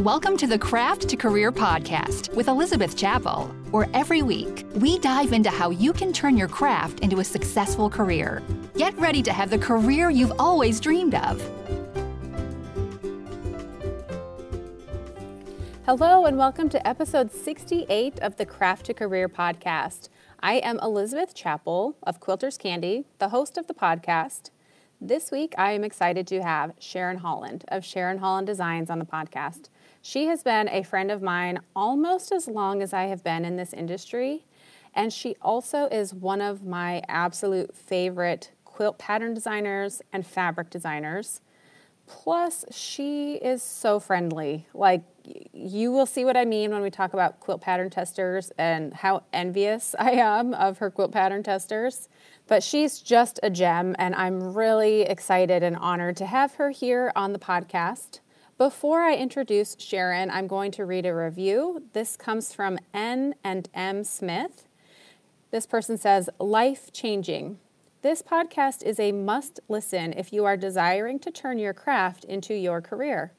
Welcome to the Craft to Career podcast with Elizabeth Chappell, where every week we dive into how you can turn your craft into a successful career. Get ready to have the career you've always dreamed of. Hello, and welcome to episode 68 of the Craft to Career podcast. I am Elizabeth Chappell of Quilters Candy, the host of the podcast. This week, I am excited to have Sharon Holland of Sharon Holland Designs on the podcast. She has been a friend of mine almost as long as I have been in this industry. And she also is one of my absolute favorite quilt pattern designers and fabric designers. Plus, she is so friendly. Like, you will see what I mean when we talk about quilt pattern testers and how envious I am of her quilt pattern testers. But she's just a gem, and I'm really excited and honored to have her here on the podcast. Before I introduce Sharon, I'm going to read a review. This comes from N and M Smith. This person says, "Life changing. This podcast is a must listen if you are desiring to turn your craft into your career.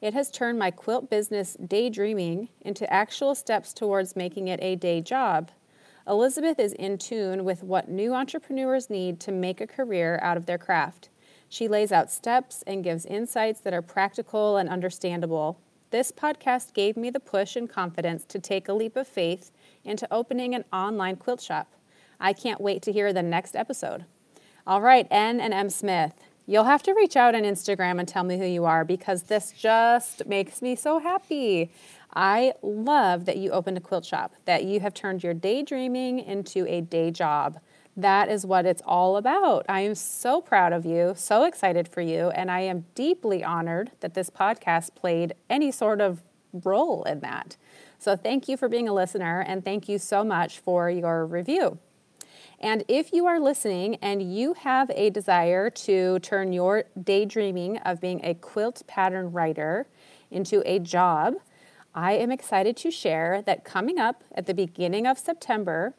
It has turned my quilt business daydreaming into actual steps towards making it a day job. Elizabeth is in tune with what new entrepreneurs need to make a career out of their craft. She lays out steps and gives insights that are practical and understandable. This podcast gave me the push and confidence to take a leap of faith into opening an online quilt shop. I can't wait to hear the next episode. All right, N and M Smith, you'll have to reach out on Instagram and tell me who you are because this just makes me so happy. I love that you opened a quilt shop, that you have turned your daydreaming into a day job that is what it's all about. I am so proud of you, so excited for you, and I am deeply honored that this podcast played any sort of role in that. So, thank you for being a listener, and thank you so much for your review. And if you are listening and you have a desire to turn your daydreaming of being a quilt pattern writer into a job, I am excited to share that coming up at the beginning of September,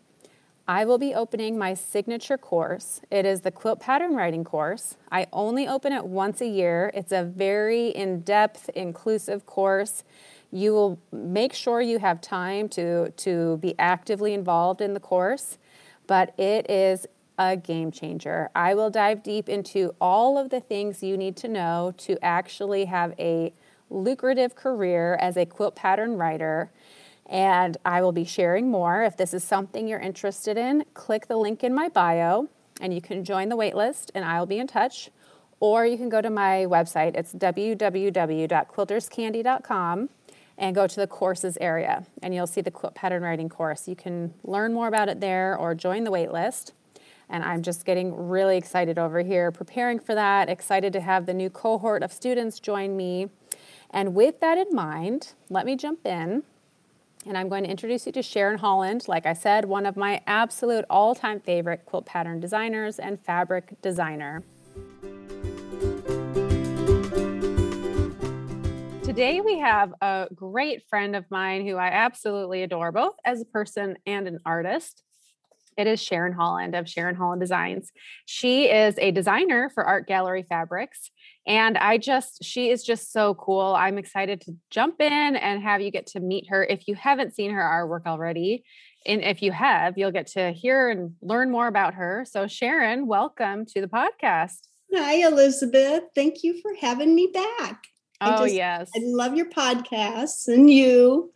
I will be opening my signature course. It is the quilt pattern writing course. I only open it once a year. It's a very in depth, inclusive course. You will make sure you have time to, to be actively involved in the course, but it is a game changer. I will dive deep into all of the things you need to know to actually have a lucrative career as a quilt pattern writer and I will be sharing more. If this is something you're interested in, click the link in my bio and you can join the waitlist and I'll be in touch. Or you can go to my website. It's www.quilterscandy.com and go to the courses area and you'll see the quilt pattern writing course. You can learn more about it there or join the waitlist. And I'm just getting really excited over here, preparing for that, excited to have the new cohort of students join me. And with that in mind, let me jump in and I'm going to introduce you to Sharon Holland, like I said, one of my absolute all time favorite quilt pattern designers and fabric designer. Today, we have a great friend of mine who I absolutely adore, both as a person and an artist. It is Sharon Holland of Sharon Holland Designs. She is a designer for Art Gallery Fabrics. And I just, she is just so cool. I'm excited to jump in and have you get to meet her. If you haven't seen her artwork already, and if you have, you'll get to hear and learn more about her. So, Sharon, welcome to the podcast. Hi, Elizabeth. Thank you for having me back. Oh, I just, yes. I love your podcasts and you.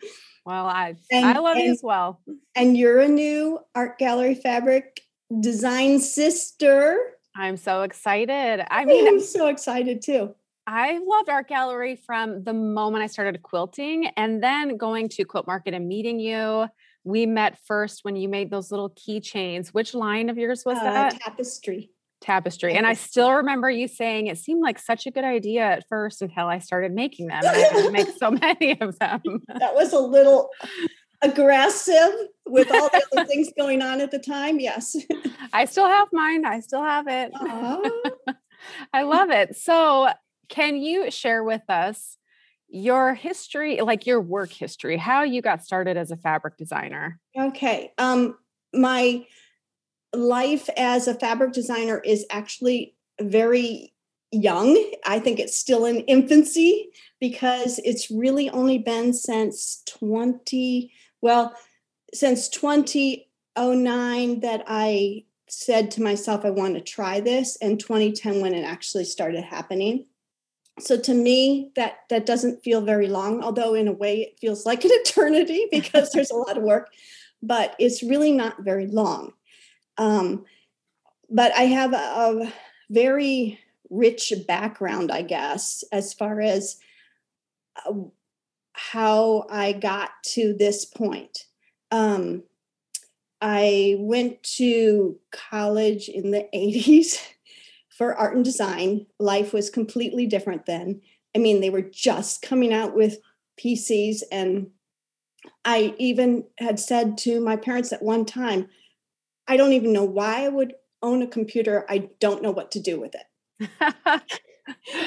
Well, I and, I love and, you as well. And you're a new art gallery fabric design sister. I'm so excited. I mean, I'm so excited too. I loved art gallery from the moment I started quilting and then going to quilt market and meeting you. We met first when you made those little keychains. Which line of yours was uh, that? Tapestry tapestry. And I still remember you saying it seemed like such a good idea at first until I started making them. And I had to make so many of them. That was a little aggressive with all the other things going on at the time. Yes. I still have mine. I still have it. I love it. So, can you share with us your history, like your work history, how you got started as a fabric designer? Okay. Um my life as a fabric designer is actually very young. I think it's still in infancy. because it's really only been since 20, well, since 2009 that I said to myself, I want to try this, and 2010 when it actually started happening. So to me, that that doesn't feel very long, although in a way it feels like an eternity because there's a lot of work, but it's really not very long. Um, but I have a, a very rich background, I guess, as far as uh, how I got to this point. Um, I went to college in the 80s for art and design. Life was completely different then. I mean, they were just coming out with PCs, and I even had said to my parents at one time, I don't even know why I would own a computer. I don't know what to do with it.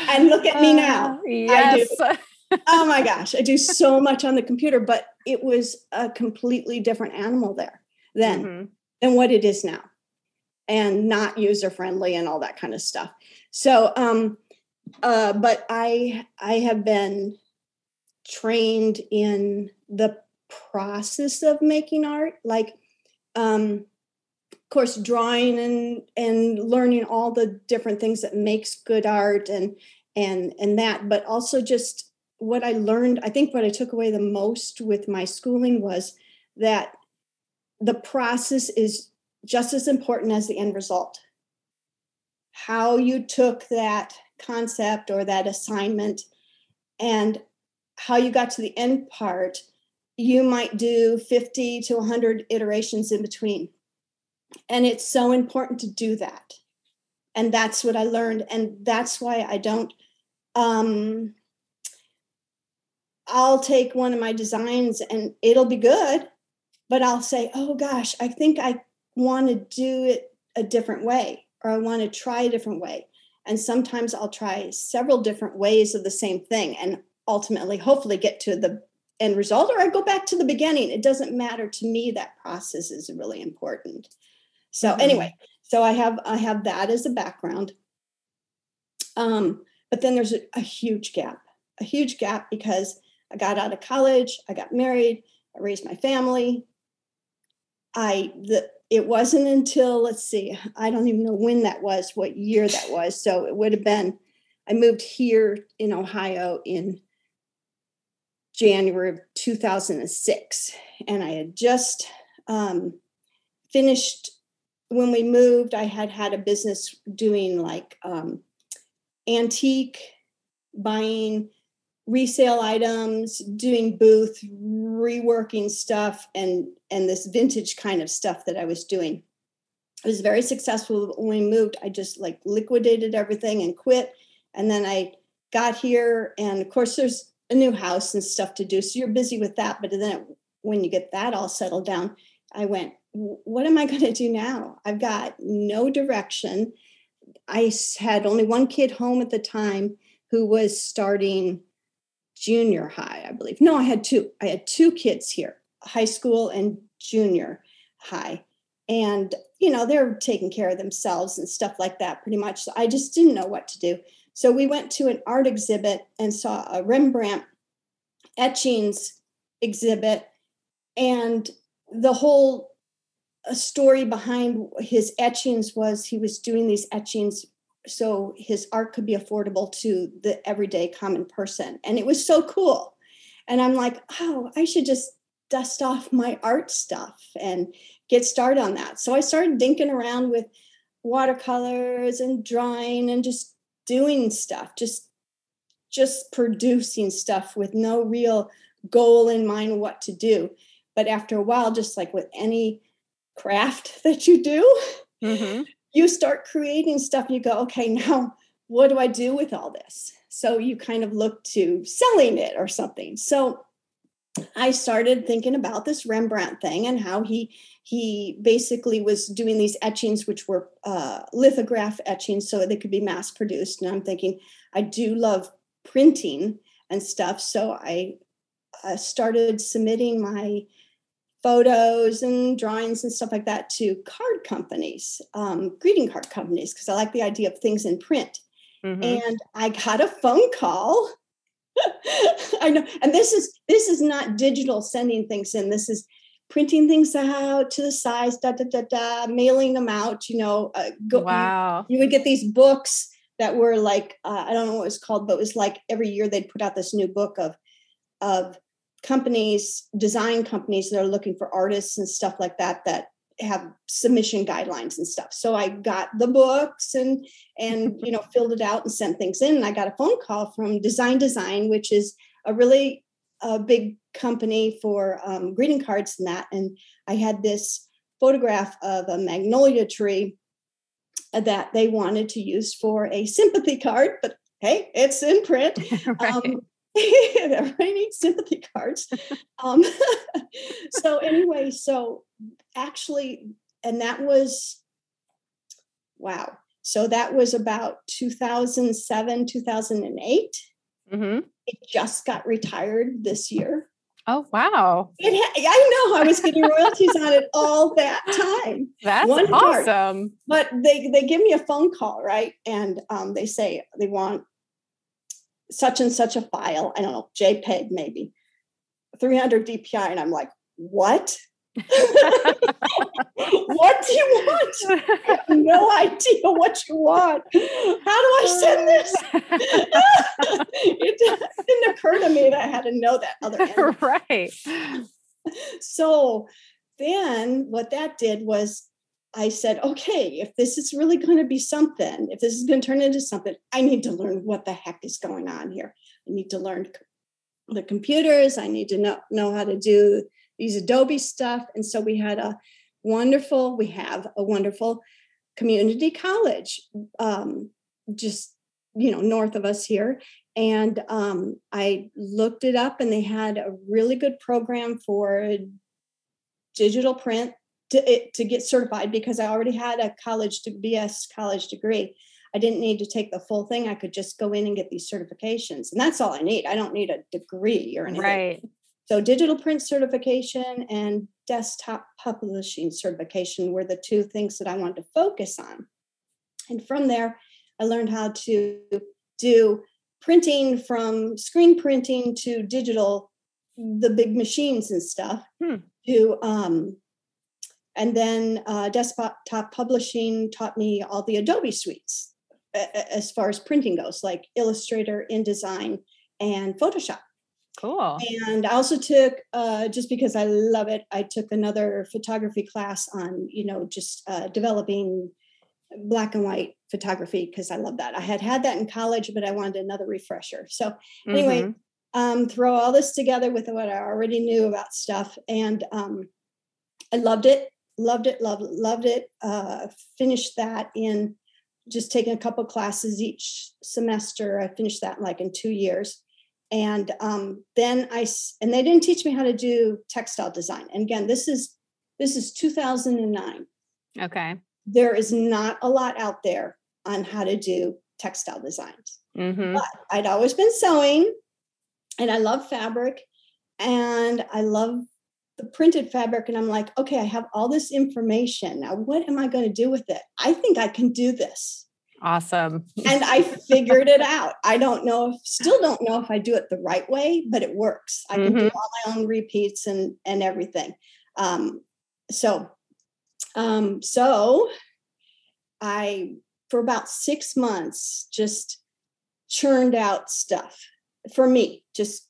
and look at me now. Uh, yes. oh my gosh, I do so much on the computer, but it was a completely different animal there then mm-hmm. than what it is now and not user friendly and all that kind of stuff. So um uh but I I have been trained in the process of making art like um course drawing and and learning all the different things that makes good art and and and that but also just what i learned i think what i took away the most with my schooling was that the process is just as important as the end result. How you took that concept or that assignment and how you got to the end part you might do 50 to 100 iterations in between and it's so important to do that. And that's what I learned. And that's why I don't, um, I'll take one of my designs and it'll be good, but I'll say, oh gosh, I think I want to do it a different way, or I want to try a different way. And sometimes I'll try several different ways of the same thing and ultimately, hopefully, get to the end result, or I go back to the beginning. It doesn't matter to me. That process is really important. So mm-hmm. anyway, so I have I have that as a background. Um, but then there's a, a huge gap, a huge gap because I got out of college, I got married, I raised my family. I the it wasn't until let's see, I don't even know when that was, what year that was. So it would have been I moved here in Ohio in January of 2006, and I had just um, finished when we moved, I had had a business doing like um, antique buying resale items doing booth reworking stuff and and this vintage kind of stuff that i was doing. It was very successful when we moved. I just like liquidated everything and quit and then i got here and of course there's a new house and stuff to do so you're busy with that but then when you get that all settled down i went what am I going to do now? I've got no direction. I had only one kid home at the time who was starting junior high, I believe. No, I had two. I had two kids here, high school and junior high. And, you know, they're taking care of themselves and stuff like that pretty much. So I just didn't know what to do. So we went to an art exhibit and saw a Rembrandt etchings exhibit. And the whole a story behind his etchings was he was doing these etchings so his art could be affordable to the everyday common person. And it was so cool. And i'm like oh i should just dust off my art stuff and get started on that. So i started dinking around with watercolors and drawing and just doing stuff just just producing stuff with no real goal in mind what to do. But after a while just like with any craft that you do, mm-hmm. you start creating stuff. You go, okay, now what do I do with all this? So you kind of look to selling it or something. So I started thinking about this Rembrandt thing and how he he basically was doing these etchings, which were uh, lithograph etchings, so they could be mass produced. And I'm thinking, I do love printing and stuff, so I uh, started submitting my photos and drawings and stuff like that to card companies, um, greeting card companies, because I like the idea of things in print. Mm-hmm. And I got a phone call I know. And this is this is not digital sending things in. This is printing things out to the size, da da da da, mailing them out. You know, uh, go, wow. You, you, would get these books that were like uh, I don't know what it was called, but it was like every year they'd put out this new book of of companies, design companies that are looking for artists and stuff like that that have submission guidelines and stuff. So I got the books and and you know filled it out and sent things in. And I got a phone call from Design Design, which is a really a big company for um, greeting cards and that. And I had this photograph of a magnolia tree that they wanted to use for a sympathy card, but hey, it's in print. right. um, everybody needs sympathy cards. Um, so anyway, so actually, and that was wow. So that was about 2007, 2008. Mm-hmm. It just got retired this year. Oh wow! It ha- I know I was getting royalties on it all that time. That's One awesome. Part. But they they give me a phone call right, and um, they say they want such and such a file. I don't know JPEG maybe 300 DPI, and I'm like, what? what do you want? I have no idea what you want. How do I send this? it didn't occur to me that I had to know that other end. Right. So then what that did was I said, okay, if this is really going to be something, if this is going to turn into something, I need to learn what the heck is going on here. I need to learn the computers. I need to know, know how to do these Adobe stuff. And so we had a wonderful, we have a wonderful community college um, just, you know, north of us here. And um, I looked it up and they had a really good program for digital print to, it, to get certified because I already had a college to BS college degree. I didn't need to take the full thing. I could just go in and get these certifications. And that's all I need. I don't need a degree or anything. Right. So, digital print certification and desktop publishing certification were the two things that I wanted to focus on. And from there, I learned how to do printing from screen printing to digital, the big machines and stuff, hmm. to um, and then uh, desktop publishing taught me all the Adobe suites as far as printing goes, like Illustrator, InDesign, and Photoshop. Cool. And I also took, uh, just because I love it, I took another photography class on, you know, just uh, developing black and white photography because I love that. I had had that in college, but I wanted another refresher. So anyway, mm-hmm. um, throw all this together with what I already knew about stuff, and um, I loved it, loved it, loved it, loved it. Uh, finished that in just taking a couple classes each semester. I finished that in like in two years and um, then i and they didn't teach me how to do textile design and again this is this is 2009 okay there is not a lot out there on how to do textile designs mm-hmm. but i'd always been sewing and i love fabric and i love the printed fabric and i'm like okay i have all this information now what am i going to do with it i think i can do this Awesome. and I figured it out. I don't know if still don't know if I do it the right way, but it works. I can mm-hmm. do all my own repeats and and everything. Um, so um, so I for about six months just churned out stuff for me, just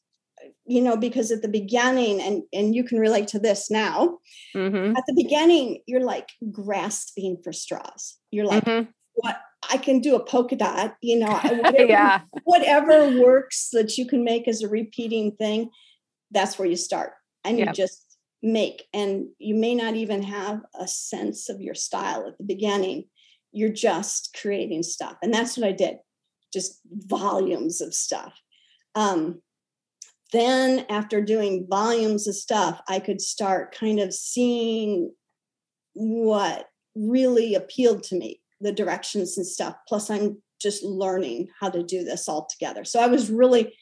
you know, because at the beginning, and and you can relate to this now, mm-hmm. at the beginning, you're like grasping for straws. You're like, mm-hmm. what I can do a polka dot, you know, whatever, yeah. whatever works that you can make as a repeating thing, that's where you start. And yep. you just make. And you may not even have a sense of your style at the beginning. You're just creating stuff. And that's what I did, just volumes of stuff. Um, then, after doing volumes of stuff, I could start kind of seeing what really appealed to me the directions and stuff. Plus, I'm just learning how to do this all together. So I was really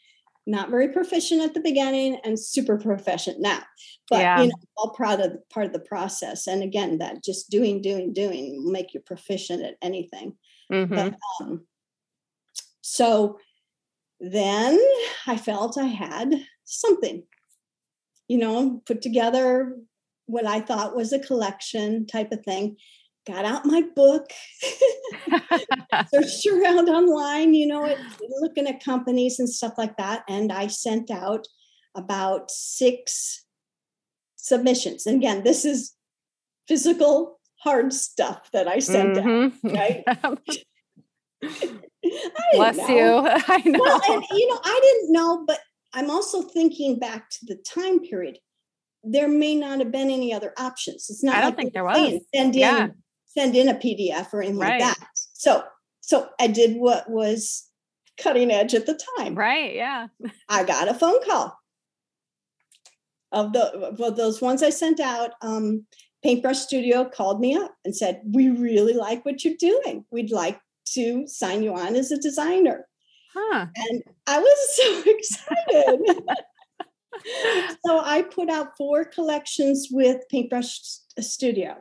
not very proficient at the beginning and super proficient now. But yeah. you know, all proud of part of the process. And again, that just doing, doing, doing will make you proficient at anything. Mm-hmm. But, um, so then I felt I had something, you know, put together what I thought was a collection type of thing. Got out my book, searched around online, you know, looking at companies and stuff like that. And I sent out about six submissions. And again, this is physical, hard stuff that I sent mm-hmm. out, right? Bless know. you. I know. Well, and you know, I didn't know, but I'm also thinking back to the time period. There may not have been any other options. It's not. I don't like think there was. Send in, yeah. send in a PDF or anything right. like that. So, so I did what was cutting edge at the time. Right. Yeah. I got a phone call of the well, those ones I sent out. Um, Paintbrush Studio called me up and said, "We really like what you're doing. We'd like to sign you on as a designer." Huh. And I was so excited. so I put out four collections with Paintbrush Studio.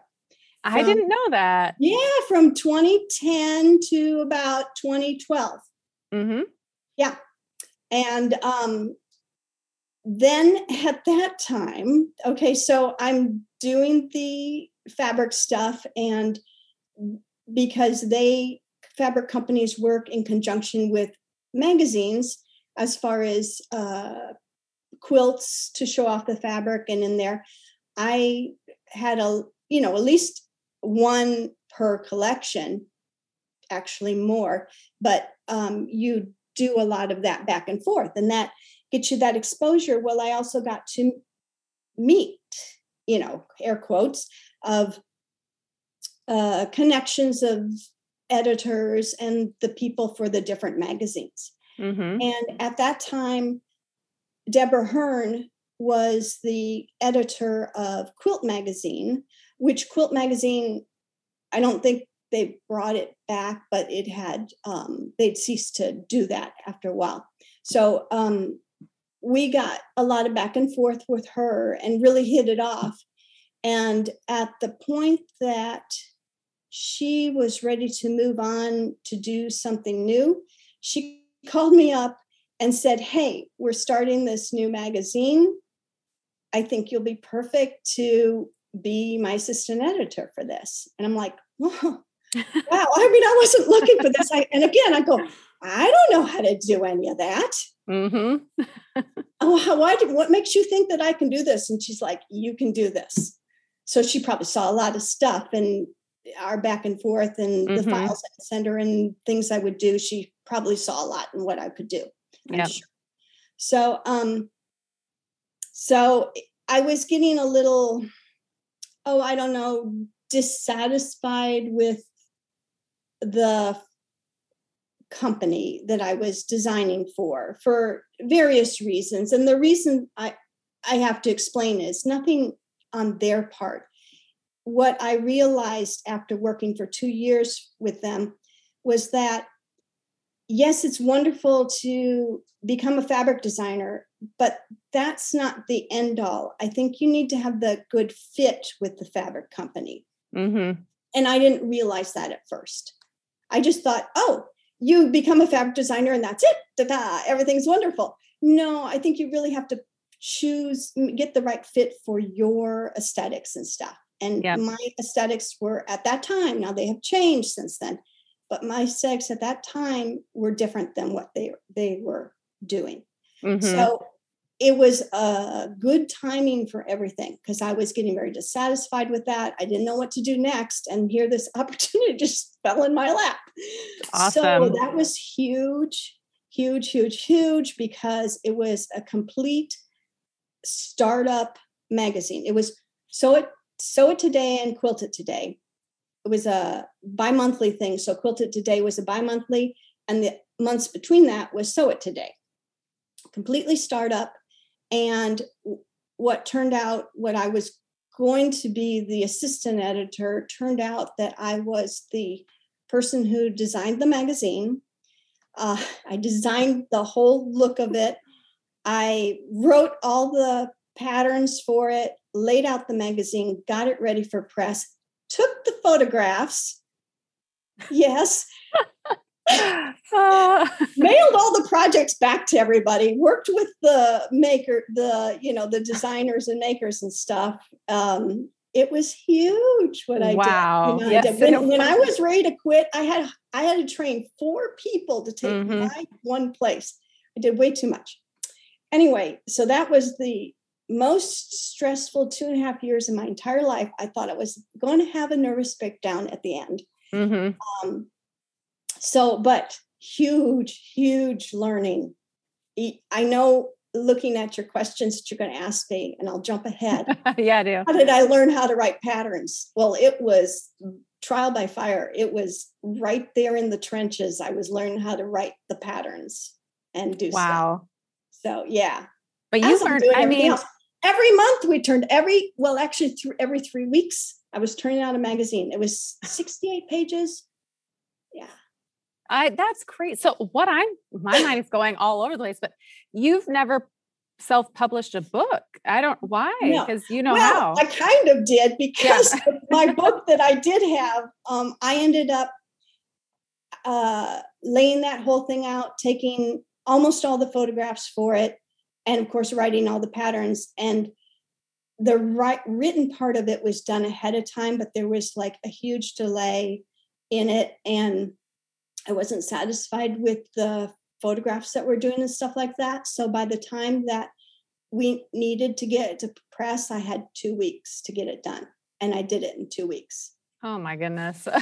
From, I didn't know that. Yeah, from 2010 to about 2012. Mm-hmm. Yeah. And um, then at that time, okay, so I'm doing the fabric stuff, and because they fabric companies work in conjunction with magazines as far as uh, quilts to show off the fabric and in there. I had a you know at least one per collection actually more but um, you do a lot of that back and forth and that gets you that exposure. Well i also got to meet you know air quotes of uh, connections of editors and the people for the different magazines. Mm-hmm. And at that time, Deborah Hearn was the editor of Quilt Magazine, which Quilt Magazine, I don't think they brought it back, but it had, um, they'd ceased to do that after a while. So um, we got a lot of back and forth with her and really hit it off. And at the point that she was ready to move on to do something new. She called me up and said, Hey, we're starting this new magazine. I think you'll be perfect to be my assistant editor for this. And I'm like, Wow. wow. I mean, I wasn't looking for this. I, and again, I go, I don't know how to do any of that. Mm-hmm. oh, why, what makes you think that I can do this? And she's like, You can do this. So she probably saw a lot of stuff and our back and forth and mm-hmm. the files I send her and things I would do, she probably saw a lot in what I could do. Yeah. Sure. So, um, so I was getting a little, oh, I don't know, dissatisfied with the company that I was designing for for various reasons. And the reason I I have to explain is nothing on their part what I realized after working for two years with them was that yes, it's wonderful to become a fabric designer, but that's not the end all. I think you need to have the good fit with the fabric company. Mm-hmm. And I didn't realize that at first. I just thought, oh, you become a fabric designer and that's it. Ta-da, everything's wonderful. No, I think you really have to choose, get the right fit for your aesthetics and stuff. And yep. my aesthetics were at that time, now they have changed since then, but my aesthetics at that time were different than what they they were doing. Mm-hmm. So it was a good timing for everything because I was getting very dissatisfied with that. I didn't know what to do next. And here this opportunity just fell in my lap. Awesome. So that was huge, huge, huge, huge because it was a complete startup magazine. It was so it Sew It Today and Quilt It Today. It was a bi monthly thing. So Quilt It Today was a bi monthly, and the months between that was Sew It Today. Completely startup. And what turned out, what I was going to be the assistant editor, turned out that I was the person who designed the magazine. Uh, I designed the whole look of it. I wrote all the patterns for it laid out the magazine, got it ready for press, took the photographs. Yes. uh. mailed all the projects back to everybody worked with the maker the you know the designers and makers and stuff um, it was huge what I wow. did. You know, yes, I did. When, when, I was ready to quit, I had I had to train four people to take mm-hmm. my one place. I did way too much. Anyway, so that was the most stressful two and a half years in my entire life. I thought I was going to have a nervous breakdown at the end. Mm-hmm. Um, so, but huge, huge learning. I know looking at your questions that you're going to ask me, and I'll jump ahead. yeah, I do. How did I learn how to write patterns? Well, it was trial by fire. It was right there in the trenches. I was learning how to write the patterns and do wow. Stuff. So yeah. But you learned. I mean, else. Every month we turned every well, actually, through every three weeks, I was turning out a magazine. It was 68 pages. Yeah. I that's great. So what I'm my mind is going all over the place, but you've never self-published a book. I don't why because no. you know well, how. I kind of did because yeah. my book that I did have, um, I ended up uh, laying that whole thing out, taking almost all the photographs for it, and of course writing all the patterns. And the right written part of it was done ahead of time, but there was like a huge delay in it, and I wasn't satisfied with the photographs that we're doing and stuff like that. So by the time that we needed to get it to press, I had two weeks to get it done. And I did it in two weeks. Oh my goodness.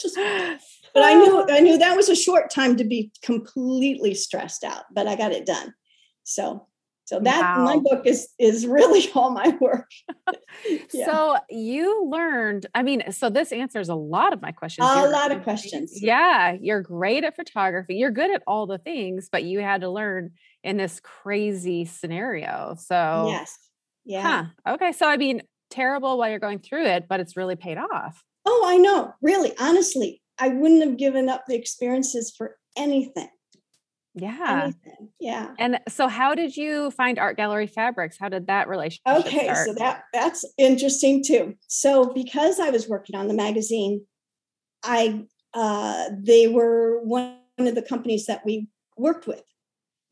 Just, but I knew I knew that was a short time to be completely stressed out, but I got it done. So so that wow. my book is is really all my work. yeah. So you learned, I mean, so this answers a lot of my questions. A you're, lot of questions. Yeah, you're great at photography. You're good at all the things, but you had to learn in this crazy scenario. So Yes. Yeah. Huh. Okay, so I mean, terrible while you're going through it, but it's really paid off. Oh, I know. Really, honestly, I wouldn't have given up the experiences for anything. Yeah. Anything. Yeah. And so how did you find art gallery fabrics? How did that relationship Okay, start? so that that's interesting too. So because I was working on the magazine, I uh they were one of the companies that we worked with,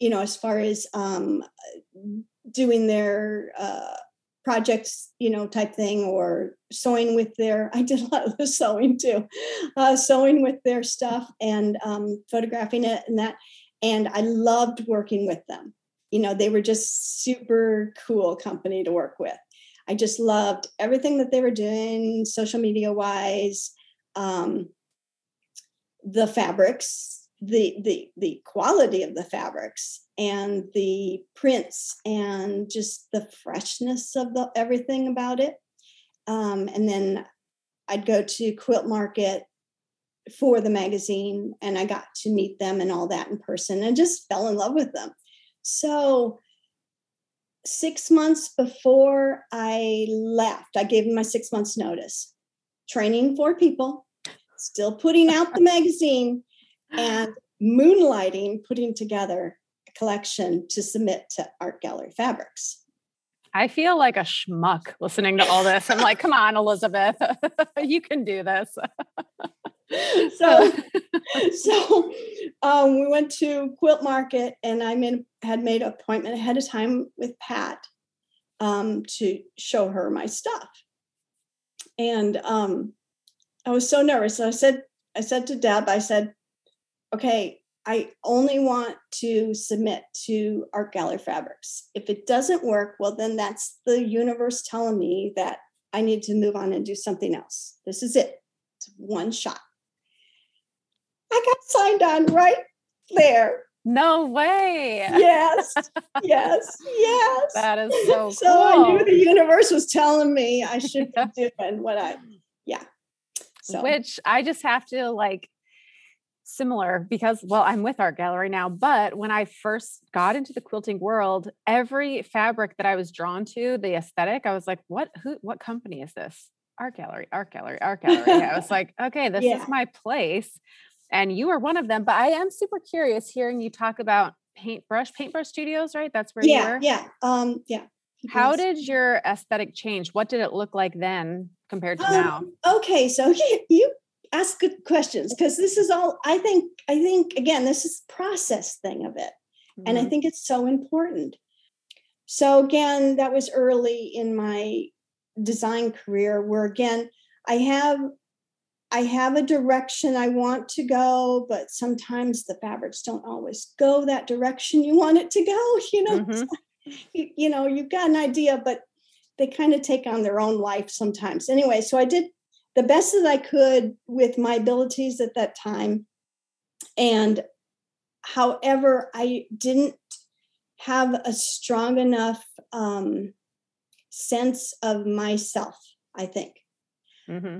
you know, as far as um doing their uh projects, you know, type thing, or sewing with their. I did a lot of the sewing too, uh, sewing with their stuff and um, photographing it and that and I loved working with them. You know, they were just super cool company to work with. I just loved everything that they were doing, social media wise, um, the fabrics, the the the quality of the fabrics, and the prints, and just the freshness of the everything about it. Um, and then I'd go to Quilt Market for the magazine and I got to meet them and all that in person and just fell in love with them. So, six months before I left, I gave them my six months notice, training four people, still putting out the magazine and moonlighting, putting together a collection to submit to Art Gallery Fabrics. I feel like a schmuck listening to all this. I'm like, come on, Elizabeth, you can do this. so so um, we went to quilt market and i made, had made an appointment ahead of time with pat um, to show her my stuff. And um, i was so nervous. So i said i said to deb i said okay i only want to submit to art gallery fabrics. If it doesn't work well then that's the universe telling me that i need to move on and do something else. This is it. It's one shot I got signed on right there. No way. Yes, yes, yes. That is so So cool. I knew the universe was telling me I should be doing what I, yeah. So. Which I just have to like similar because well i'm with art gallery now but when i first got into the quilting world every fabric that i was drawn to the aesthetic i was like what who what company is this art gallery art gallery art gallery i was like okay this yeah. is my place and you are one of them. But I am super curious hearing you talk about paintbrush, paintbrush studios, right? That's where yeah, you were. Yeah, um, yeah. How did your aesthetic change? What did it look like then compared to um, now? Okay, so you, ask good questions because this is all I think I think again this is process thing of it. Mm-hmm. And I mm-hmm. think it's so important. So again, that was early in my design career where again I have I have a direction I want to go, but sometimes the fabrics don't always go that direction you want it to go. You know, mm-hmm. you, you know, you've got an idea, but they kind of take on their own life sometimes. Anyway, so I did the best that I could with my abilities at that time. And however, I didn't have a strong enough um, sense of myself, I think. Mm-hmm.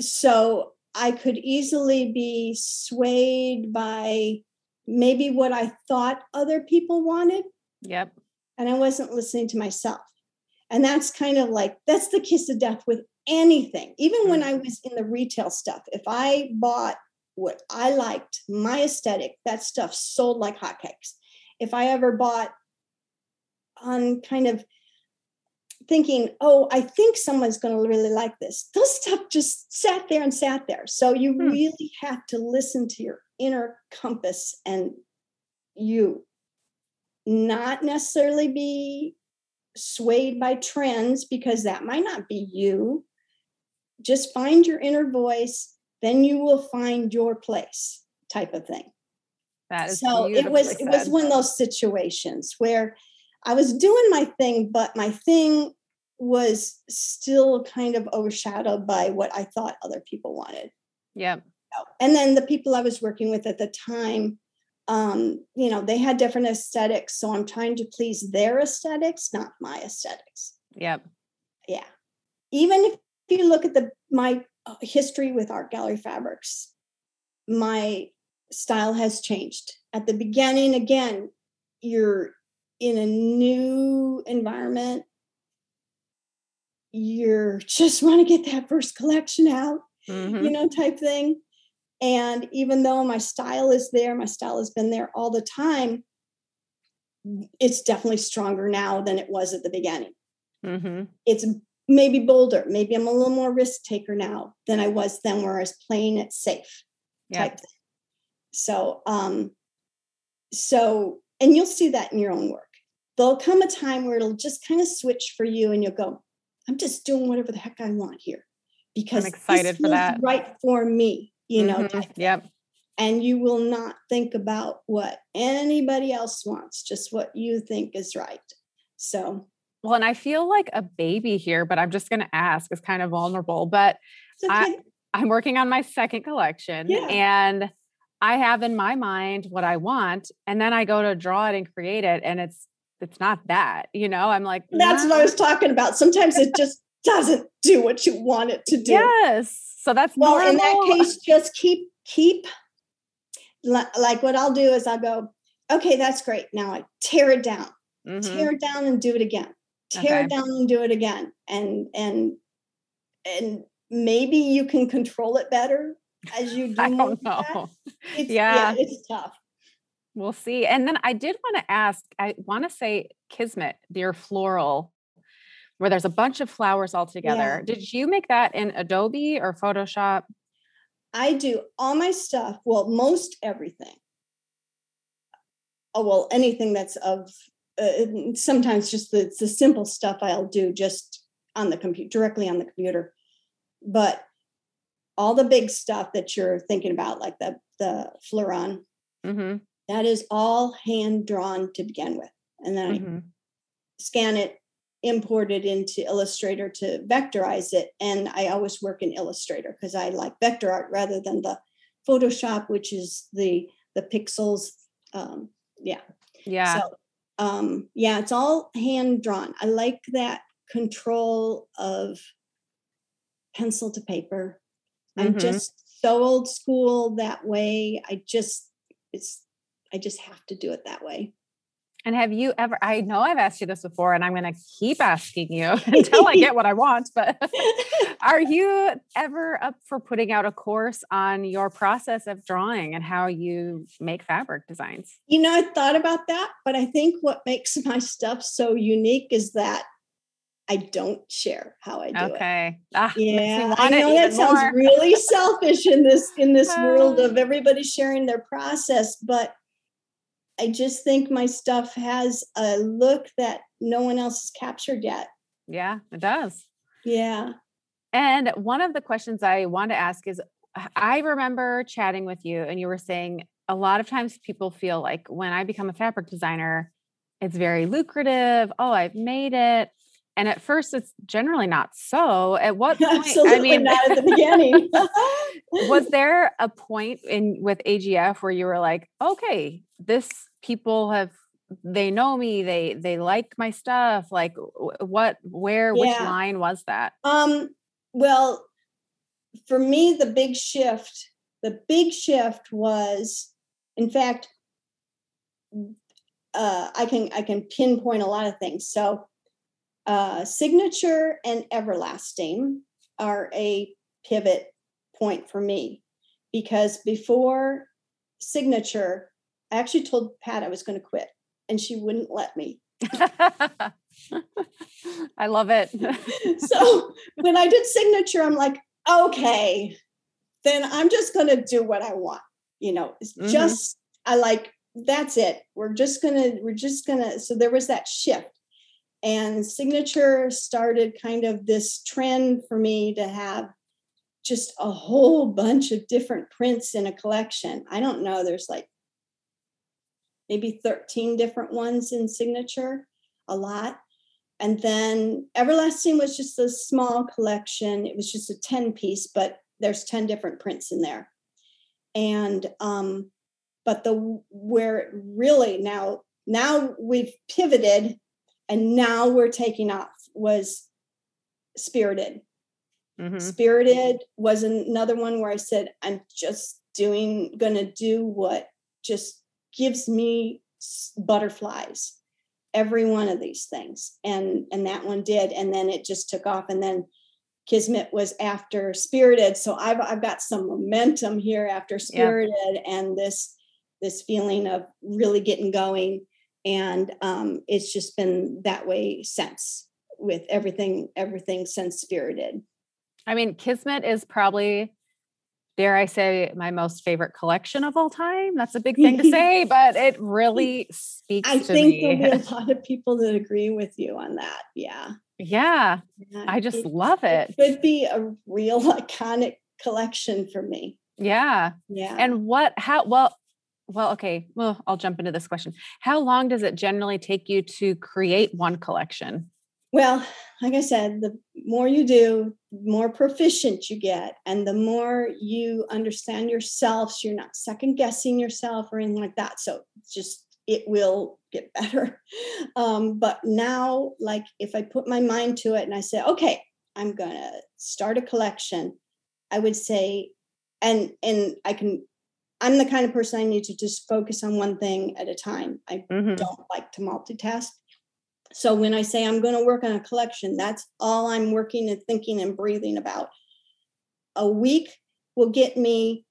So I could easily be swayed by maybe what I thought other people wanted. Yep. And I wasn't listening to myself. And that's kind of like, that's the kiss of death with anything. Even when I mm-hmm. was in the retail stuff, if I bought what I liked, my aesthetic, that stuff sold like hotcakes. If I ever bought on kind of thinking, oh, I think someone's going to really like this, those stuff just sat there and sat there. So you hmm. really have to listen to your inner compass and you not necessarily be swayed by trends because that might not be you. Just find your inner voice, then you will find your place, type of thing. That is so it was said. it was one of those situations where I was doing my thing, but my thing was still kind of overshadowed by what I thought other people wanted. Yeah. And then the people I was working with at the time um, you know, they had different aesthetics. So I'm trying to please their aesthetics, not my aesthetics. Yep. Yeah. Even if you look at the my uh, history with art gallery fabrics, my style has changed. At the beginning, again, you're in a new environment. You're just want to get that first collection out, mm-hmm. you know, type thing. And even though my style is there, my style has been there all the time, it's definitely stronger now than it was at the beginning. Mm-hmm. It's maybe bolder. Maybe I'm a little more risk taker now than I was then, where I was playing it safe yep. type thing. So, um, so, and you'll see that in your own work. There'll come a time where it'll just kind of switch for you, and you'll go, "I'm just doing whatever the heck I want here," because I'm excited for that. Right for me you know mm-hmm. yep and you will not think about what anybody else wants just what you think is right so well and i feel like a baby here but i'm just going to ask it's kind of vulnerable but okay. I, i'm working on my second collection yeah. and i have in my mind what i want and then i go to draw it and create it and it's it's not that you know i'm like that's nah. what i was talking about sometimes it just doesn't do what you want it to do yes so that's well, normal. in that case, just keep keep like what I'll do is I'll go, okay, that's great. Now I tear it down, mm-hmm. tear it down and do it again. Tear okay. it down and do it again. And and and maybe you can control it better as you do. I don't know. It's, yeah. yeah, it's tough. We'll see. And then I did want to ask, I want to say Kismet, their floral where there's a bunch of flowers all together. Yeah. Did you make that in Adobe or Photoshop? I do all my stuff, well, most everything. Oh, well, anything that's of uh, sometimes just the, the simple stuff I'll do just on the computer, directly on the computer. But all the big stuff that you're thinking about, like the the Fleuron, mm-hmm. That is all hand drawn to begin with, and then mm-hmm. I scan it, import it into Illustrator to vectorize it. And I always work in Illustrator because I like vector art rather than the Photoshop, which is the the pixels. Um, yeah. Yeah. So um, yeah, it's all hand drawn. I like that control of pencil to paper. Mm-hmm. I'm just so old school that way. I just it's I just have to do it that way. And have you ever, I know I've asked you this before and I'm going to keep asking you until I get what I want, but are you ever up for putting out a course on your process of drawing and how you make fabric designs? You know, I thought about that, but I think what makes my stuff so unique is that I don't share how I do okay. it. Okay. Ah, yeah, I know that sounds more. really selfish in this in this world of everybody sharing their process, but I just think my stuff has a look that no one else has captured yet. Yeah, it does. Yeah. And one of the questions I want to ask is I remember chatting with you and you were saying a lot of times people feel like when I become a fabric designer, it's very lucrative. Oh, I've made it. And at first, it's generally not so. At what point? Absolutely I mean, not at the beginning. was there a point in with AGF where you were like, okay, this people have they know me, they they like my stuff. Like, what, where, yeah. which line was that? Um. Well, for me, the big shift, the big shift was, in fact, uh, I can I can pinpoint a lot of things. So uh, signature and everlasting are a pivot point for me because before signature, I actually told Pat I was going to quit and she wouldn't let me. I love it. so when I did signature, I'm like, okay, then I'm just going to do what I want. You know, it's mm-hmm. just, I like, that's it. We're just going to, we're just going to. So there was that shift. And signature started kind of this trend for me to have just a whole bunch of different prints in a collection. I don't know, there's like maybe 13 different ones in signature, a lot. And then Everlasting was just a small collection. It was just a 10 piece, but there's 10 different prints in there. And um, but the where it really now now we've pivoted and now we're taking off was spirited. Mm-hmm. spirited was another one where i said i'm just doing gonna do what just gives me butterflies. Every one of these things. And and that one did. And then it just took off. And then kismet was after spirited. So i've i've got some momentum here after spirited yeah. and this this feeling of really getting going and um, it's just been that way since with everything everything since spirited. I mean kismet is probably dare i say my most favorite collection of all time. That's a big thing to say but it really speaks i to think me. there'll be a lot of people that agree with you on that yeah. Yeah, yeah i just it, love it it. could be a real iconic collection for me. Yeah. Yeah. And what how well well, okay. Well, I'll jump into this question. How long does it generally take you to create one collection? Well, like I said, the more you do, the more proficient you get, and the more you understand yourself. So you're not second guessing yourself or anything like that. So just it will get better. Um, but now, like if I put my mind to it and I say, okay, I'm gonna start a collection, I would say, and and I can I'm the kind of person I need to just focus on one thing at a time. I mm-hmm. don't like to multitask. So when I say I'm going to work on a collection, that's all I'm working and thinking and breathing about. A week will get me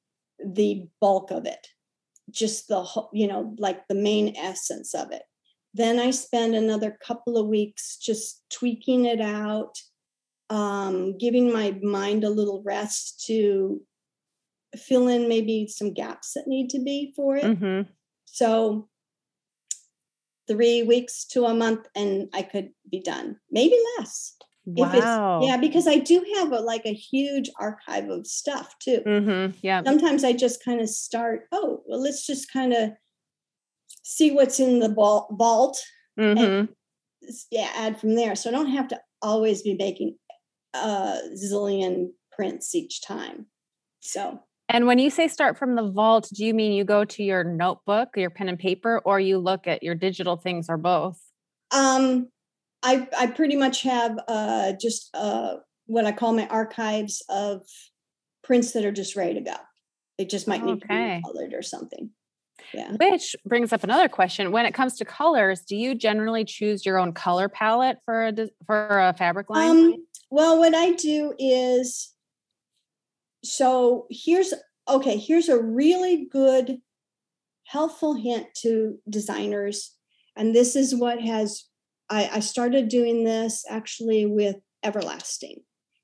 the bulk of it, just the whole, you know, like the main essence of it. Then I spend another couple of weeks just tweaking it out, um, giving my mind a little rest to fill in maybe some gaps that need to be for it. Mm-hmm. So three weeks to a month and I could be done, maybe less. Wow. yeah, because I do have a like a huge archive of stuff too. Mm-hmm. Yeah. Sometimes I just kind of start, oh, well, let's just kind of see what's in the vault mm-hmm. and yeah, add from there. So I don't have to always be making a zillion prints each time. So and when you say start from the vault, do you mean you go to your notebook, your pen and paper, or you look at your digital things or both? Um, I I pretty much have uh, just uh, what I call my archives of prints that are just ready to go. They just might need okay. to be colored or something. Yeah. Which brings up another question. When it comes to colors, do you generally choose your own color palette for a for a fabric line? Um, well, what I do is so here's okay here's a really good helpful hint to designers and this is what has I, I started doing this actually with Everlasting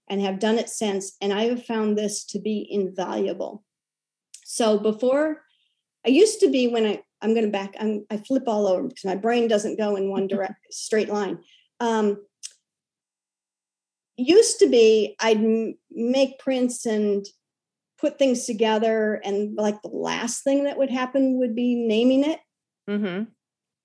and have done it since. And I have found this to be invaluable. So before, I used to be when I, I'm going to back, I'm, I flip all over because my brain doesn't go in one direct straight line. Um, used to be I'd m- make prints and put things together, and like the last thing that would happen would be naming it. Mm-hmm.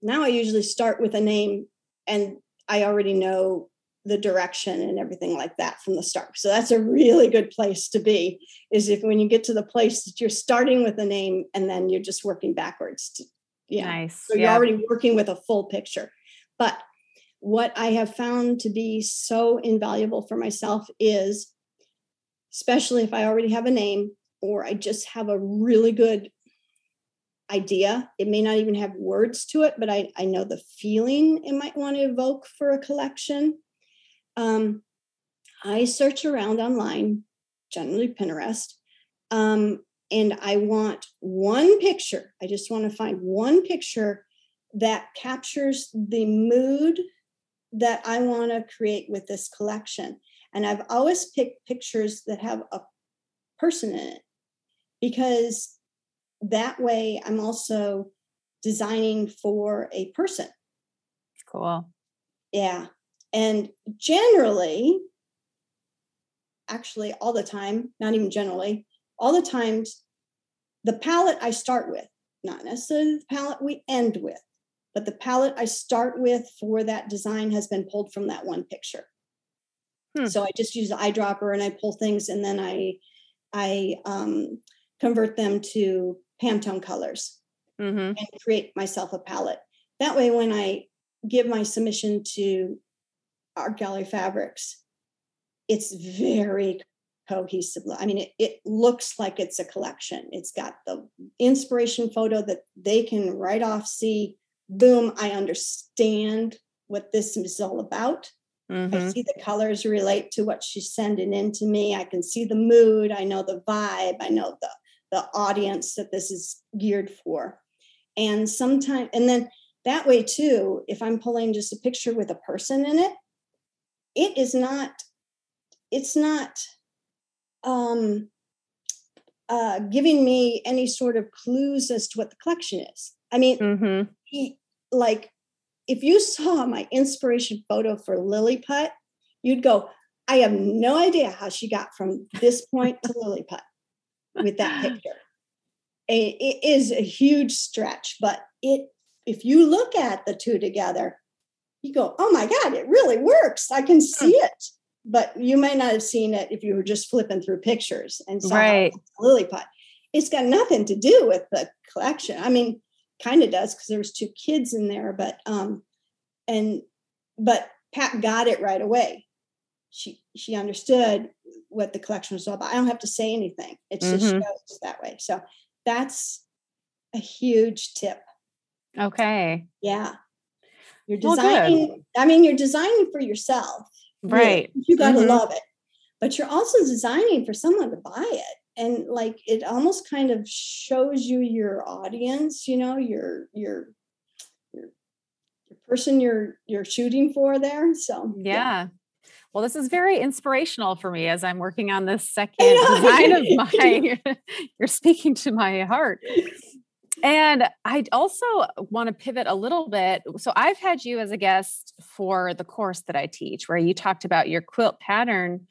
Now I usually start with a name, and I already know the direction and everything like that from the start. So that's a really good place to be. Is if when you get to the place that you're starting with a name and then you're just working backwards. To, yeah. Nice. So you're already working with a full picture. But what I have found to be so invaluable for myself is, especially if I already have a name or I just have a really good idea. It may not even have words to it, but I, I know the feeling it might want to evoke for a collection. Um, I search around online, generally Pinterest, um, and I want one picture. I just want to find one picture that captures the mood that I want to create with this collection. And I've always picked pictures that have a person in it because that way I'm also designing for a person. Cool. Yeah. And generally, actually, all the time, not even generally, all the times, the palette I start with, not necessarily the palette we end with, but the palette I start with for that design has been pulled from that one picture. Hmm. So I just use the eyedropper and I pull things and then I I um, convert them to Pantone colors Mm-hmm. and create myself a palette. That way, when I give my submission to Art Gallery Fabrics, it's very cohesive. I mean, it, it looks like it's a collection. It's got the inspiration photo that they can right off see, boom, I understand what this is all about. I Mm-hmm. see the colors relate to what she's sending in to me. I can see the mood. I know the vibe. I know the the audience that this is geared for. And sometimes, and then that way too, if I'm pulling just a picture with a person in it, it is not, it's not um, uh, giving me any sort of clues as to what the collection is. I mean, Mm-hmm. He, like if you saw my inspiration photo for Lilliput, you'd go, I have no idea how she got from this point to Lilliput with that picture. It is a huge stretch, but it if you look at the two together, you go, oh my God, it really works. I can hmm. see it. But you may not have seen it if you were just flipping through pictures and saw Right. Lilliput. It's got nothing to do with the collection. I mean, kind of does because there was two kids in there, but um, and but Pat got it right away. She she understood what the collection was all about. I don't have to say anything. It just Mhm. shows that way. So that's a huge tip. Okay. Yeah. You're Well, designing, I mean, you're designing for yourself. Right. You got to Mhm. love it. But you're also designing for someone to buy it. And like it almost kind of shows you your audience, you know, your your your, your person you're you're shooting for there. So Yeah. Well, this is very inspirational for me as I'm working on this second design of my. You're speaking to my heart. And I also want to pivot a little bit. So I've had you as a guest for the course that I teach, where you talked about your quilt pattern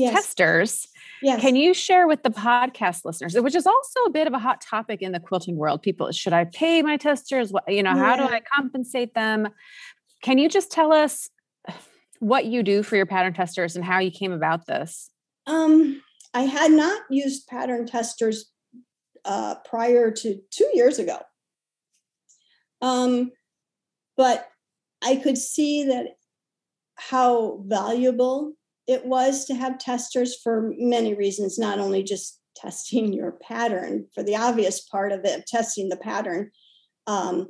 yes. testers. Yes. Can you share with the podcast listeners, which is also a bit of a hot topic in the quilting world? People, should I pay my testers? What, you know, how do I compensate them? Can you just tell us what you do for your pattern testers and how you came about this? Um, I had not used pattern testers uh, prior to two years ago. Um, but I could see that how valuable it was to have testers for many reasons, not only just testing your pattern for the obvious part of it, testing the pattern, um,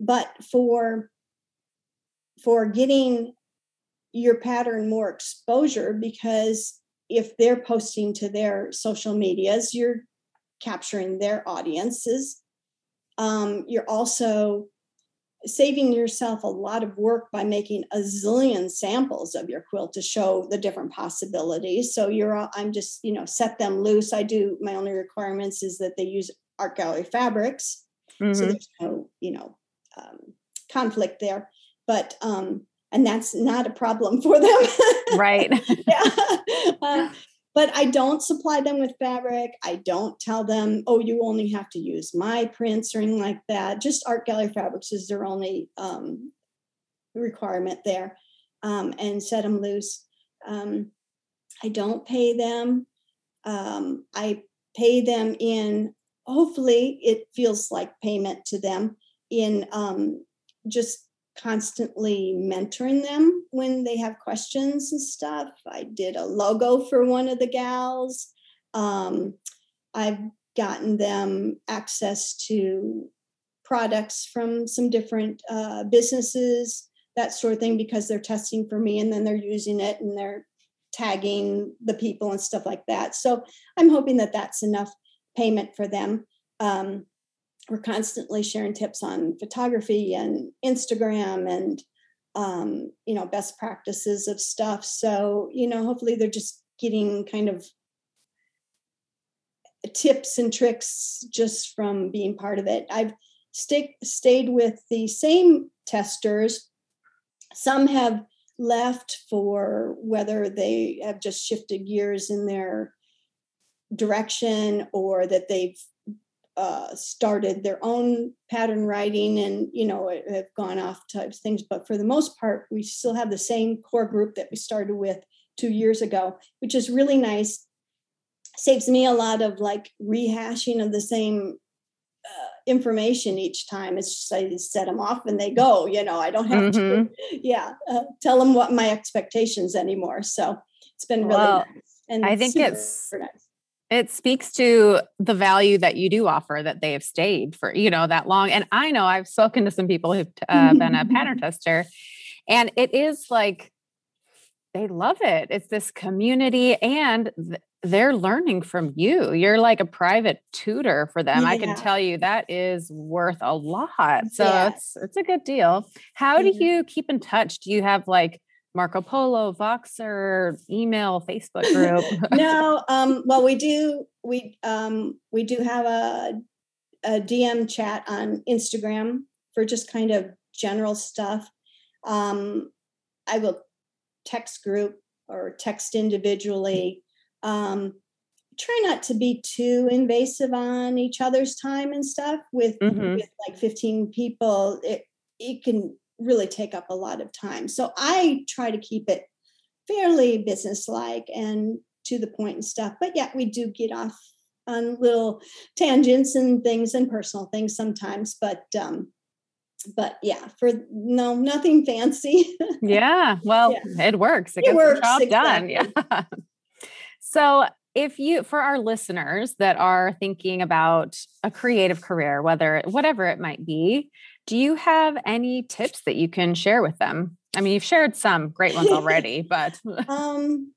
but for for getting your pattern more exposure because if they're posting to their social medias, you're capturing their audiences. Um, you're also saving yourself a lot of work by making a zillion samples of your quilt to show the different possibilities. So you're, I'm just, you know, set them loose. I do, my only requirements is that they use art gallery fabrics. Mm-hmm. So there's no, you know, um, conflict there. But, um, and that's not a problem for them. right. yeah. Uh, but I don't supply them with fabric. I don't tell them, oh, you only have to use my prints or anything like that. Just art gallery fabrics is their only um, requirement there, um, and set them loose. Um, I don't pay them. Um, I pay them in. Hopefully, it feels like payment to them in um, just constantly mentoring them when they have questions and stuff. I did a logo for one of the gals. Um, I've gotten them access to products from some different uh, businesses, that sort of thing, because they're testing for me and then they're using it and they're tagging the people and stuff like that. So I'm hoping that that's enough payment for them. Um, we're constantly sharing tips on photography and Instagram and um, you know best practices of stuff. So you know, hopefully they're just getting kind of tips and tricks just from being part of it. I've stayed with the same testers. Some have left for whether they have just shifted gears in their direction or that they've uh, started their own pattern writing and you know have gone off types things. But for the most part we still have the same core group that we started with two years ago which is really nice. Saves me a lot of like rehashing of the same uh, information each time. It's just i set them off and they go you know i don't have mm-hmm. to yeah uh, tell them what my expectations anymore. So it's been really well, nice and i think it's nice it speaks to the value that you do offer that they have stayed for you know that long. And i know i've spoken to some people who've uh, been a pattern tester and it is like they love it. It's this community and th- they're learning from you. You're like a private tutor for them. Yeah. i can tell you that is worth a lot. So yeah. it's it's a good deal. How yeah. do you keep in touch? Do you have like Marco Polo, Voxer, email, Facebook group? no, um, well, we do we um, we do have a a DM chat on Instagram for just kind of general stuff. Um, I will text group or text individually. Um, try not to be too invasive on each other's time and stuff with, mm-hmm. with like 15 people. It it can really take up a lot of time. So I try to keep it fairly businesslike and to the point and stuff. But yeah, we do get off on little tangents and things and personal things sometimes. But um, but yeah, for no, nothing fancy. yeah, well, yeah. it works. It, it works. job exactly. done. Yeah. so if you for our listeners that are thinking about a creative career whether whatever it might be do you have any tips that you can share with them? I mean, you've shared some great ones already, but um,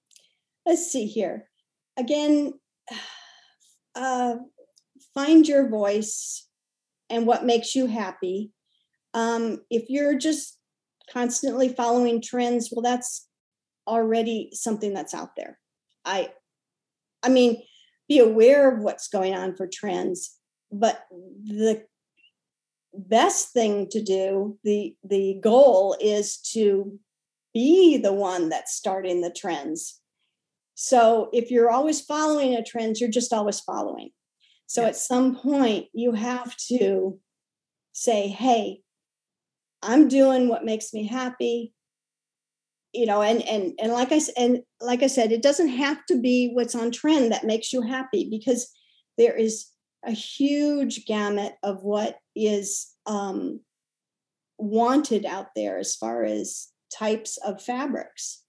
let's see here. Again, uh, find your voice and what makes you happy. Um, if you're just constantly following trends, well, that's already something that's out there. I, I mean, be aware of what's going on for trends, but the best thing to do the the goal is to be the one that's starting the trends. So if you're always following a trend you're just always following. So at some point you have to say hey i'm doing what makes me happy. You know and and and like i said and like i said it doesn't have to be what's on trend that makes you happy because there is a huge gamut of what is um, wanted out there as far as types of fabrics.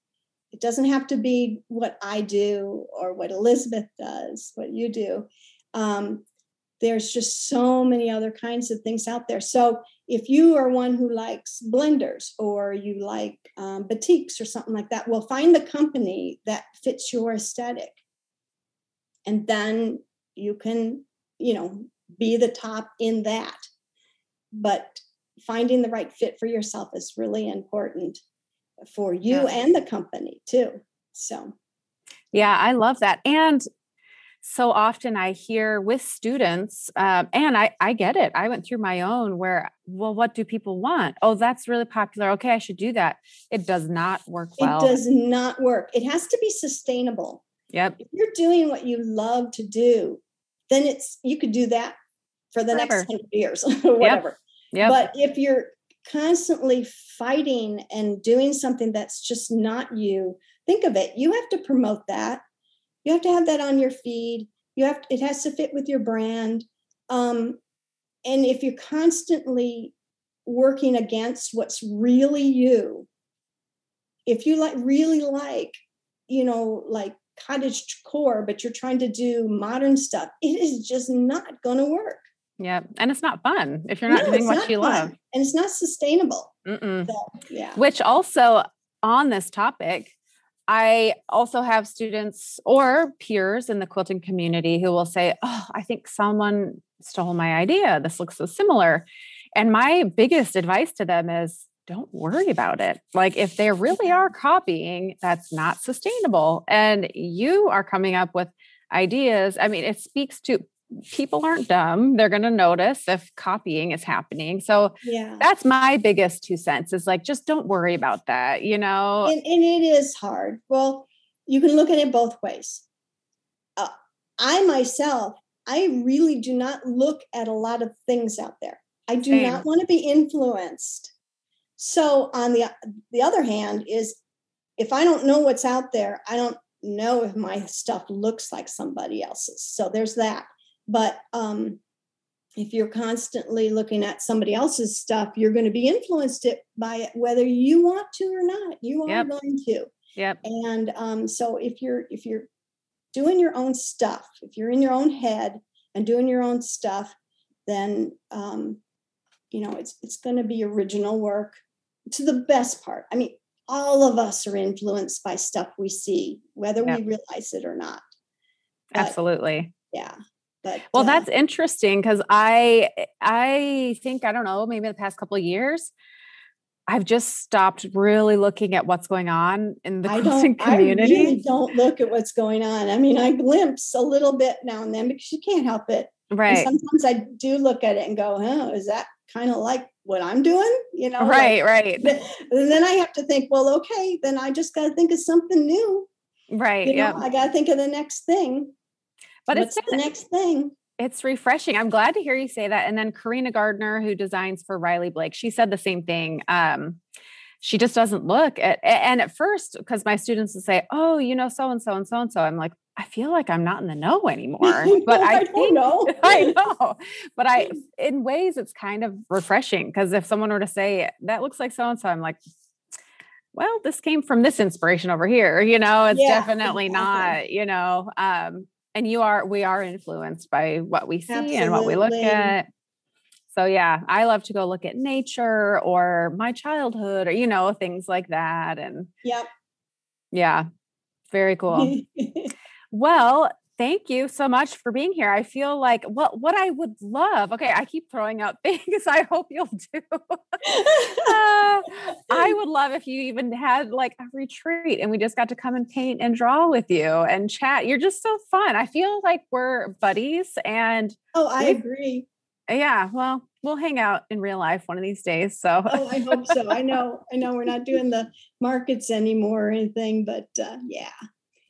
It doesn't have to be what I do or what Elizabeth does, what you do. Um, there's just so many other kinds of things out there. So if you are one who likes blenders or you like um, batiks or something like that, well, find the company that fits your aesthetic. And then you can you know be the top in that but finding the right fit for yourself is really important for you Yeah. and the company too. So, Yeah, I love that. And so often I hear with students, um, and I, I get it. I went through my own where, well, what do people want? Oh, that's really popular. Okay, I should do that. It does not work well. it does not work. It has to be sustainable. Yep. If you're doing what you love to do, then it's you could do that for the Forever. next 100 years or whatever. Yep. But if you're constantly fighting and doing something that's just not you, think of it. You have to promote that. You have to have that on your feed. You have it has to fit with your brand. Um, and if you're constantly working against what's really you, if you like really like, you know, like cottage core, but you're trying to do modern stuff, it is just not going to work. Yep. And it's not fun if you're not No, doing what not you fun, love. and it's not sustainable. So, yeah. Which also on this topic, I also have students or peers in the quilting community who will say, Oh, I think someone stole my idea. This looks so similar. And my biggest advice to them is don't worry about it. Like, if they really are copying, that's not sustainable. And you are coming up with ideas. I mean, it speaks to people aren't dumb. They're going to notice if copying is happening. So, Yeah. that's my biggest two cents is like just don't worry about that you know And, and it is hard. Well, you can look at it both ways. Uh, I myself, I really do not look at a lot of things out there. I do Same. not want to be influenced. So on the the other hand is if I don't know what's out there, I don't know if my stuff looks like somebody else's. So there's that. But um if you're constantly looking at somebody else's stuff, you're going to be influenced it by it, whether you want to or not. You are Yep. going to. yep And um, so if you're if you're doing your own stuff, if you're in your own head and doing your own stuff, then um, you know it's it's going to be original work to the best part. I mean, all of us are influenced by stuff we see, whether Yep. we realize it or not. But, absolutely Yeah. But well uh, that's interesting because i i think i don't know maybe the past couple of years i've just stopped really looking at what's going on in the I quilting don't. I community really don't look at what's going on. I mean, I glimpse a little bit now and then because you can't help it. And right sometimes I do look at it and go, "Oh, is that kind of like what I'm doing?" You know, like- right right and then I have to think, well, okay, then I just got to think of something new. right You know, yeah I got to think of the next thing. But What's it's the next thing? it's refreshing. I'm glad to hear you say that. And then Karina Gardner, who designs for Riley Blake, she said the same thing. Um, she just doesn't look at, and at first, because my students would say, "Oh, you know, so and so and so and so," I'm like, I feel like I'm not in the know anymore. But I, don't think know. I know. But I, in ways, it's kind of refreshing because if someone were to say that looks like so and so, I'm like, well, this came from this inspiration over here. You know, it's Yeah, definitely exactly. not. You know, um, and you are, we are influenced by what we see and what we look at. So yeah, I love to go look at nature or my childhood or you know things like that. And Yep. yeah, very cool. Well, thank you so much for being here. I feel like what what I would love. Okay, I keep throwing out things. I hope you'll do. Uh, I would love if you even had like a retreat and we just got to come and paint and draw with you and chat. You're just so fun. I feel like we're buddies and oh, I agree. yeah, well, we'll hang out in real life one of these days. So Oh, I hope so. I know. I know we're not doing the markets anymore or anything, but uh, yeah.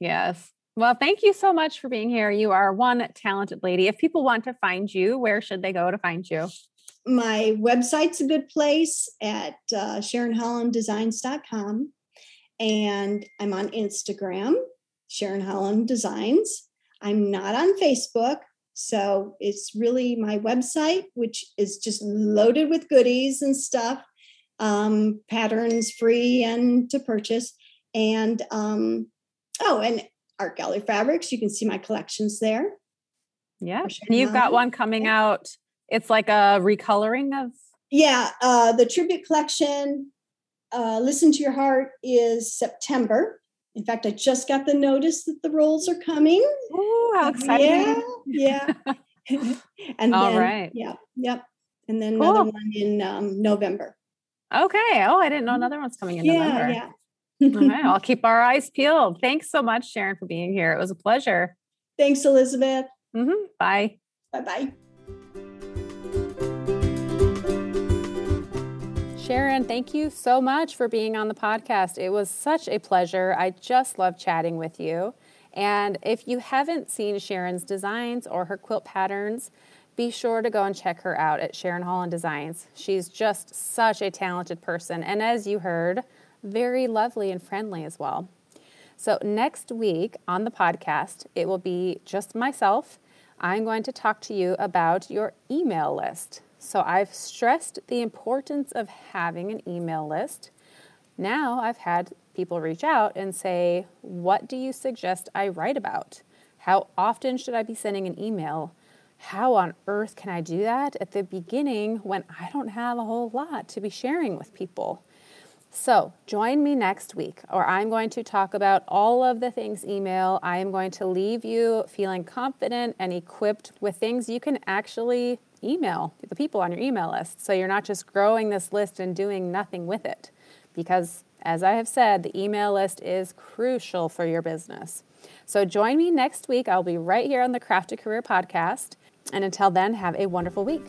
Yes. Well, thank you so much for being here. You are one talented lady. If people want to find you, where should they go to find you? my website's a good place at uh, SharonHollandDesigns.com. And I'm on Instagram, Sharon Holland Designs. I'm not on Facebook. So it's really my website, which is just loaded with goodies and stuff, um, patterns free and to purchase. And um, oh, and Art Gallery Fabrics, you can see my collections there. Yeah. Sure. And you've got one coming out. It's like a recoloring of Yeah, uh, the tribute collection, uh, Listen to Your Heart, is September. In fact, I just got the notice that the rolls are coming. Oh, how exciting. Yeah, yeah. and All then, right. Yeah, yep. and then cool. another one in um, November. Okay. Oh, I didn't know mm-hmm. another one's coming in yeah, November. Yeah. All right. I'll keep our eyes peeled. Thanks so much, Sharon, for being here. It was a pleasure. Thanks, Elizabeth. Mm-hmm. Bye. Bye bye. Sharon, thank you so much for being on the podcast. It was such a pleasure. I just love chatting with you. And if you haven't seen Sharon's designs or her quilt patterns, be sure to go and check her out at Sharon Holland Designs. She's just such a talented person, and as you heard, very lovely and friendly as well. So, next week on the podcast, it will be just myself. I'm going to talk to you about your email list. So, I've stressed the importance of having an email list. Now, I've had people reach out and say, What do you suggest I write about? How often should I be sending an email? How on earth can I do that at the beginning when I don't have a whole lot to be sharing with people? So, join me next week, or I'm going to talk about all of the things email. I am going to leave you feeling confident and equipped with things you can actually email the people on your email list. So, you're not just growing this list and doing nothing with it. Because, as I have said, the email list is crucial for your business. So, join me next week. I'll be right here on the Craft a Career podcast. And until then, have a wonderful week.